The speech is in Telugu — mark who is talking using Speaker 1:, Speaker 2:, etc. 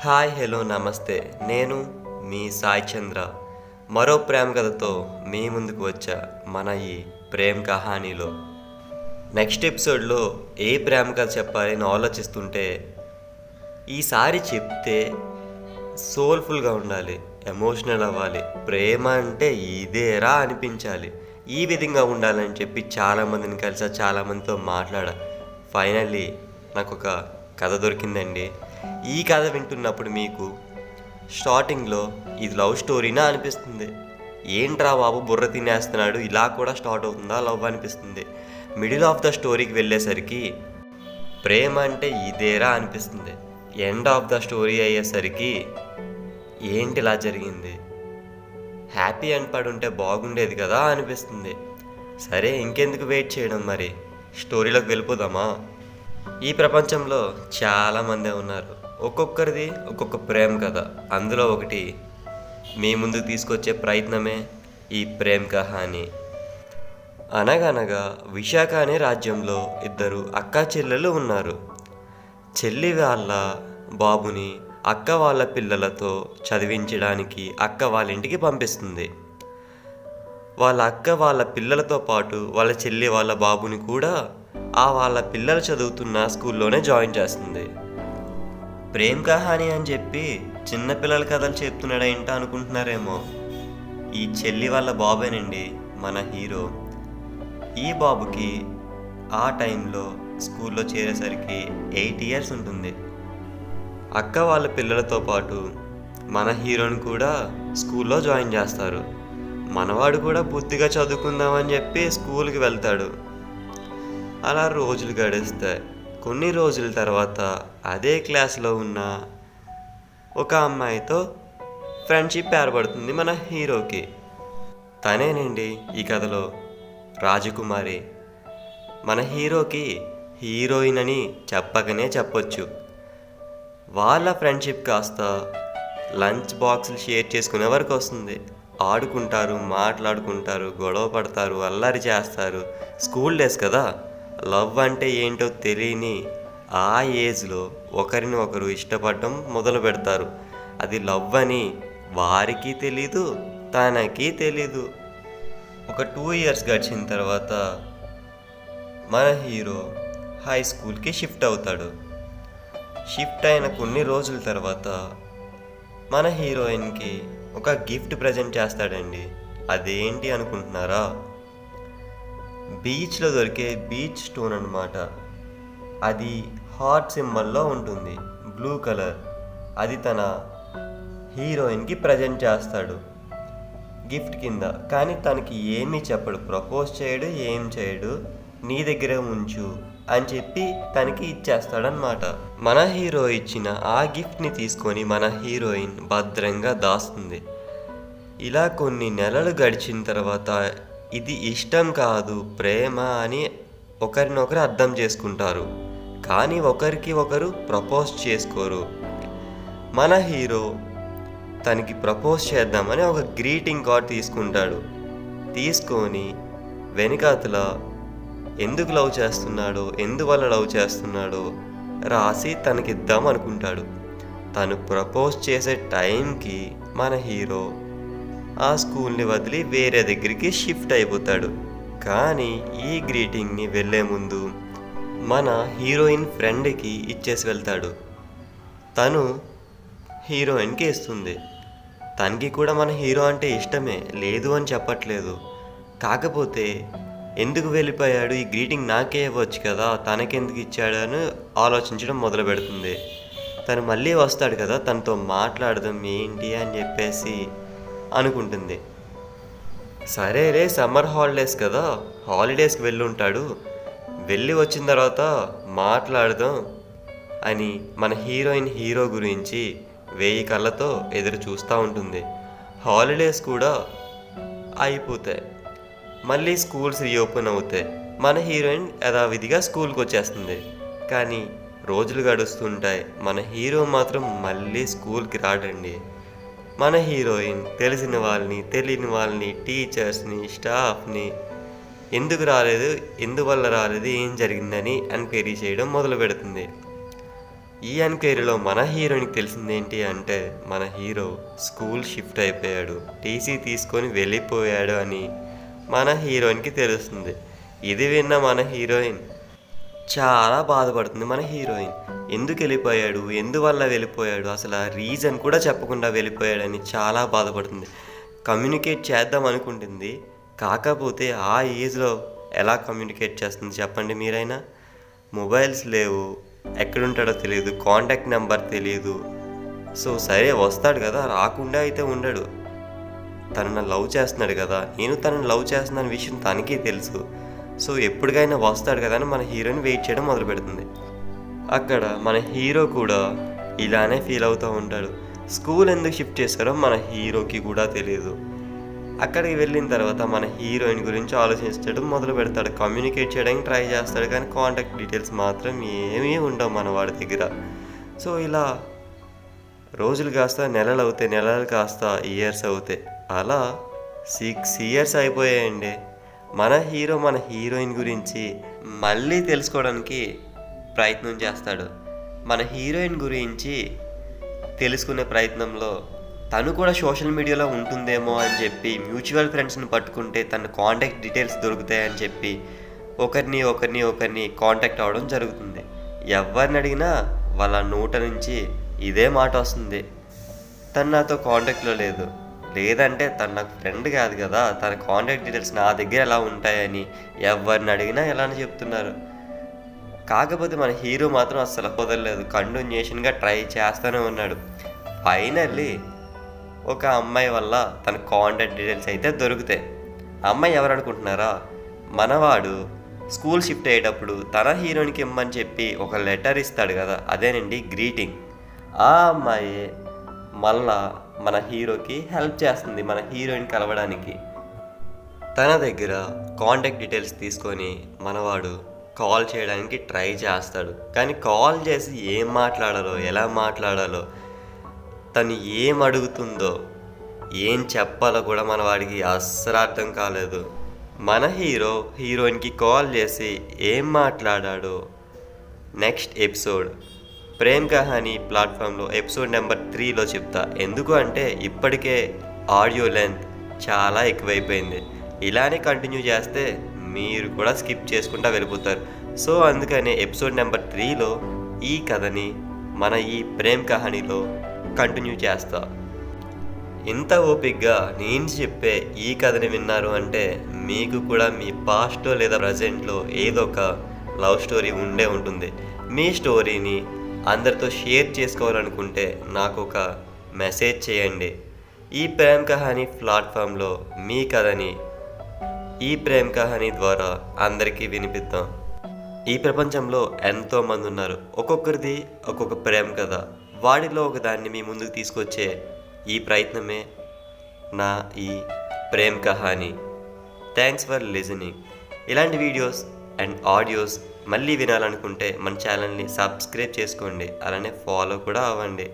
Speaker 1: హాయ్ హలో నమస్తే. నేను మీ సాయి చంద్ర. మరో ప్రేమ కథతో మీ ముందుకు వచ్చా మన ఈ ప్రేమ్ కహానీలో. నెక్స్ట్ ఎపిసోడ్లో ఏ ప్రేమ కథ చెప్పాలని ఆలోచిస్తుంటే ఈసారి చెప్తే సోల్ఫుల్గా ఉండాలి ఎమోషనల్ అవ్వాలి ప్రేమ అంటే ఇదేరా అనిపించాలి. ఈ విధంగా ఉండాలని చెప్పి చాలామందిని కలిసా చాలామందితో మాట్లాడా. ఫైనల్లీ నాకు ఒక కథ దొరికిందండి. ఈ కథ వింటున్నప్పుడు మీకు స్టార్టింగ్లో ఇది లవ్ స్టోరీనా అనిపిస్తుంది? ఏంట్రా బాబు బుర్ర తినేస్తున్నాడు? ఇలా కూడా స్టార్ట్ అవుతుందా లవ్ అనిపిస్తుంది? మిడిల్ ఆఫ్ ద స్టోరీకి వెళ్ళేసరికి ప్రేమ అంటే ఇదేరా అనిపిస్తుంది. ఎండ్ ఆఫ్ ద స్టోరీ అయ్యేసరికి ఏంటి ఇలా జరిగింది? హ్యాపీ అండ్ పడి ఉంటే బాగుండేది కదా అనిపిస్తుంది. సరే ఇంకెందుకు వెయిట్ చేయడం మరి? స్టోరీలోకి వెళ్ళిపోదామా? ఈ ప్రపంచంలో చాలామందే ఉన్నారు. ఒక్కొక్కరిది ఒక్కొక్క ప్రేమ కథ. అందులో ఒకటి మీ ముందు తీసుకొచ్చే ప్రయత్నమే ఈ ప్రేమ్ కహాని అనగనగా విశాఖ అనే రాజ్యంలో ఇద్దరు అక్కా చెల్లెలు ఉన్నారు. చెల్లి వాళ్ళ బాబుని అక్క వాళ్ళ పిల్లలతో చదివించడానికి అక్క వాళ్ళ ఇంటికి పంపిస్తుంది. వాళ్ళ అక్క వాళ్ళ పిల్లలతో పాటు వాళ్ళ చెల్లి వాళ్ళ బాబుని కూడా ఆ వాళ్ళ పిల్లలు చదువుతున్న స్కూల్లోనే జాయిన్ చేస్తుంది. ప్రేమ్ కహాని అని చెప్పి చిన్నపిల్లల కథలు చెప్తున్నాడా ఏంటో అనుకుంటున్నారేమో. ఈ చెల్లి వాళ్ళ బాబేనండి మన హీరో. ఈ బాబుకి ఆ టైంలో స్కూల్లో చేరేసరికి ఎయిట్ ఇయర్స్ ఉంటుంది. అక్క వాళ్ళ పిల్లలతో పాటు మన హీరోని కూడా స్కూల్లో జాయిన్ చేస్తారు. మనవాడు కూడా బుద్ధిగా చదువుకుందామని చెప్పి స్కూల్కి వెళ్తాడు. అలా రోజులు గడుస్తాయి కొన్ని రోజుల తర్వాత అదే క్లాస్లో ఉన్న ఒక అమ్మాయితో ఫ్రెండ్షిప్ ఏర్పడుతుంది మన హీరోకి. తనేనండి ఈ కథలో రాజకుమారి. మన హీరోకి హీరోయిన్ అని చెప్పకనే చెప్పొచ్చు. వాళ్ళ ఫ్రెండ్షిప్ కాస్త లంచ్ బాక్సులు షేర్ చేసుకునే వరకు వస్తుంది. ఆడుకుంటారు మాట్లాడుకుంటారు గొడవ పడతారు అల్లరి చేస్తారు. స్కూల్ డేస్ కదా. లవ్ అంటే ఏంటో తెలియని ఆ ఏజ్లో ఒకరిని ఒకరు ఇష్టపడటం మొదలు పెడతారు. అది లవ్ అని వారికి తెలీదు తనకి తెలీదు. ఒక టూ ఇయర్స్ గడిచిన తర్వాత మన హీరో హై స్కూల్కి షిఫ్ట్ అవుతాడు. షిఫ్ట్ అయిన కొన్ని రోజుల తర్వాత మన హీరోయిన్కి ఒక గిఫ్ట్ ప్రజెంట్ చేస్తాడండి. అదేంటి అనుకుంటున్నారా? బీచ్లో దొరికే బీచ్ స్టోన్ అనమాట అది హార్ట్ సింబల్లో ఉంటుంది. Blue colour. అది తన హీరోయిన్కి ప్రజెంట్ చేస్తాడు. గిఫ్ట్ కింద. కానీ తనకి ఏమీ చెప్పడు. ప్రపోజ్ చేయడు ఏం చేయడు. నీ దగ్గరే ఉంచు అని చెప్పి తనకి ఇచ్చేస్తాడనమాట మన హీరో ఇచ్చిన ఆ గిఫ్ట్ని తీసుకొని మన హీరోయిన్ భద్రంగా దాస్తుంది. ఇలా కొన్ని నెలలు గడిచిన తర్వాత ఇది ఇష్టం కాదు ప్రేమ అని ఒకరినొకరు అర్థం చేసుకుంటారు. కానీ ఒకరికి ఒకరు ప్రపోజ్ చేసుకోరు. మన హీరో తనకి ప్రపోజ్ చేద్దామని ఒక గ్రీటింగ్ కార్డ్ తీసుకుంటాడు. తీసుకొని వెనుకాతల ఎందుకు లవ్ చేస్తున్నాడో ఎందువల్ల లవ్ చేస్తున్నాడో రాసి తనకిద్దాం అనుకుంటాడు. తను ప్రపోజ్ చేసే టైంకి మన హీరో ఆ స్కూల్ని వదిలి వేరే దగ్గరికి షిఫ్ట్ అయిపోతాడు. కానీ ఈ గ్రీటింగ్ని వెళ్ళే ముందు మన హీరోయిన్ ఫ్రెండ్కి ఇచ్చేసి వెళ్తాడు. తను హీరోయిన్కి ఇస్తుంది. తనకి కూడా మన హీరో అంటే ఇష్టమే లేదు అని చెప్పట్లేదు. కాకపోతే ఎందుకు వెళ్ళిపోయాడు? ఈ గ్రీటింగ్ నాకే ఇవ్వచ్చు కదా తనకెందుకు ఇచ్చాడు అని ఆలోచించడం మొదలు పెడుతుంది. తను మళ్ళీ వస్తాడు కదా తనతో మాట్లాడదాం ఏంటి అని చెప్పేసి అనుకుంటుంది. సరే రే సమ్మర్ హాలిడేస్ కదా హాలిడేస్కి వెళ్ళి ఉంటాడు వెళ్ళి వచ్చిన తర్వాత మాట్లాడదాం అని మన హీరోయిన్ హీరో గురించి వేయి కళ్ళతో ఎదురు చూస్తూ ఉంటుంది. హాలిడేస్ కూడా అయిపోతాయి. మళ్ళీ స్కూల్స్ రీఓపెన్ అవుతాయి. మన హీరోయిన్ యథావిధిగా స్కూల్కి వచ్చేస్తుంది. కానీ రోజులు గడుస్తుంటాయి. మన హీరో మాత్రం మళ్ళీ స్కూల్కి రాడండి. మన హీరోయిన్ తెలిసిన వాళ్ళని తెలియని వాళ్ళని టీచర్స్ని స్టాఫ్ని ఎందుకు రాలేదు ఎందువల్ల రాలేదు ఏం జరిగిందని ఎంక్వైరీ చేయడం మొదలు పెడుతుంది. ఈ ఎంక్వైరీలో మన హీరోయిన్కి తెలిసింది ఏంటి అంటే మన హీరో స్కూల్ షిఫ్ట్ అయిపోయాడు టీసీ తీసుకొని వెళ్ళిపోయాడు అని మన హీరోయిన్కి తెలుస్తుంది. ఇది విన్న మన హీరోయిన్ చాలా బాధపడుతుంది మన హీరోయిన్. ఎందుకు వెళ్ళిపోయాడు? ఎందువల్ల వెళ్ళిపోయాడు? అసలు ఆ రీజన్ కూడా చెప్పకుండా వెళ్ళిపోయాడని చాలా బాధపడుతుంది. కమ్యూనికేట్ చేద్దాం అనుకుంటుంది. కాకపోతే ఆ ఏజ్లో ఎలా కమ్యూనికేట్ చేస్తుంది చెప్పండి మీరైనా? మొబైల్స్ లేవు. ఎక్కడుంటాడో తెలియదు. కాంటాక్ట్ నెంబర్ తెలియదు. సో సరే వస్తాడు కదా. రాకుండా అయితే ఉండడు. తనను లవ్ చేస్తున్నాడు కదా. నేను తనని లవ్ చేస్తున్నాను విషయం తనకే తెలుసు. సో ఎప్పటికైనా వస్తాడు కదా అని మన హీరోని వెయిట్ చేయడం మొదలు పెడుతుంది అక్కడ మన హీరో కూడా ఇలానే ఫీల్ అవుతూ ఉంటాడు. స్కూల్ ఎందుకు షిఫ్ట్ చేశారో మన హీరోకి కూడా తెలియదు అక్కడికి వెళ్ళిన తర్వాత మన హీరోయిన్ గురించి ఆలోచించడం మొదలు పెడతాడు కమ్యూనికేట్ చేయడానికి ట్రై చేస్తాడు కానీ కాంటాక్ట్ డీటెయిల్స్ మాత్రం ఏమీ ఉండవు మన వాడి దగ్గర. సో ఇలా రోజులు కాస్త నెలలు అవుతాయి నెలలు కాస్త ఇయర్స్ అవుతాయి. అలా సిక్స్ ఇయర్స్ అయిపోయాయండి. మన హీరో మన హీరోయిన్ గురించి మళ్ళీ తెలుసుకోవడానికి ప్రయత్నం చేస్తాడు. మన హీరోయిన్ గురించి తెలుసుకునే ప్రయత్నంలో తను కూడా సోషల్ మీడియాలో ఉంటుందేమో అని చెప్పి మ్యూచువల్ ఫ్రెండ్స్ని పట్టుకుంటే తన కాంటాక్ట్ డీటెయిల్స్ దొరుకుతాయని చెప్పి ఒకరిని ఒకరిని ఒకరిని కాంటాక్ట్ అవ్వడం జరుగుతుంది. ఎవరిని అడిగినా వాళ్ళ నోట నుంచి ఇదే మాట వస్తుంది. తను నాతో కాంటాక్ట్లో లేదు. లేదంటే తను నాకు ఫ్రెండ్ కాదు కదా తన కాంటాక్ట్ డీటెయిల్స్ నా దగ్గర ఎలా ఉంటాయని ఎవరిని అడిగినా ఎలానే చెప్తున్నారు. కాకపోతే మన హీరో మాత్రం అస్సలు కుదరలేదు కంటిన్యూషన్గా ట్రై చేస్తూనే ఉన్నాడు. ఫైనల్లీ ఒక అమ్మాయి వల్ల తన కాంటాక్ట్ డీటెయిల్స్ అయితే దొరుకుతాయి. అమ్మాయి ఎవరు అనుకుంటున్నారా? మనవాడు స్కూల్ షిఫ్ట్ అయ్యేటప్పుడు తన హీరోయిన్కి ఇమ్మని చెప్పి ఒక లెటర్ ఇస్తాడు కదా అదేనండి గ్రీటింగ్ ఆ అమ్మాయి మళ్ళా మన హీరోకి హెల్ప్ చేస్తుంది మన హీరోయిన్ కలవడానికి. తన దగ్గర కాంటాక్ట్ డీటెయిల్స్ తీసుకొని మనవాడు కాల్ చేయడానికి ట్రై చేస్తాడు. కానీ కాల్ చేసి ఏం మాట్లాడాలో ఎలా మాట్లాడాలో తను ఏం అడుగుతుందో ఏం చెప్పాలో కూడా మన వాడికి అస్సలు అర్థం కాలేదు. మన హీరో హీరోయిన్కి కాల్ చేసి ఏం మాట్లాడాడో నెక్స్ట్ ఎపిసోడ్. ప్రేమ్ కహానీ ప్లాట్ఫామ్లో ఎపిసోడ్ నెంబర్ త్రీలో చెప్తా. ఎందుకు అంటే ఇప్పటికే ఆడియో లెంత్ చాలా ఎక్కువైపోయింది. ఇలానే కంటిన్యూ చేస్తే మీరు కూడా స్కిప్ చేసుకుంటా వెళ్ళిపోతారు. సో అందుకనే ఎపిసోడ్ నెంబర్ త్రీలో ఈ కథని మన ఈ ప్రేమ్ కహానీలో కంటిన్యూ చేస్తా. ఇంత ఓపిక్గా నేను చెప్పే ఈ కథని విన్నారు అంటే మీకు కూడా మీ పాస్ట్లో లేదా ప్రజెంట్లో ఏదో ఒక లవ్ స్టోరీ ఉండే ఉంటుంది. మీ స్టోరీని అందరితో షేర్ చేసుకోవాలనుకుంటే నాకు ఒక మెసేజ్ చేయండి. ఈ ప్రేమ్ కహానీ ప్లాట్ఫామ్లో మీ కథని ఈ ప్రేమ్ కహానీ ద్వారా అందరికీ వినిపిద్దాం. ఈ ప్రపంచంలో ఎంతో మంది ఉన్నారు. ఒక్కొక్కరిది ఒక్కొక్క ప్రేమ కథ. వాడిలో ఒక దాన్ని మీ ముందుకు తీసుకొచ్చే ఈ ప్రయత్నమే నా ఈ ప్రేమ్ కహానీ. థ్యాంక్స్ ఫర్ లిజనింగ్ ఇలాంటి వీడియోస్ అండ్ ఆడియోస్ మళ్ళీ వినాలనుకుంటే మన ఛానల్ని సబ్స్క్రైబ్ చేసుకోండి. అలానే ఫాలో కూడా అవ్వండి.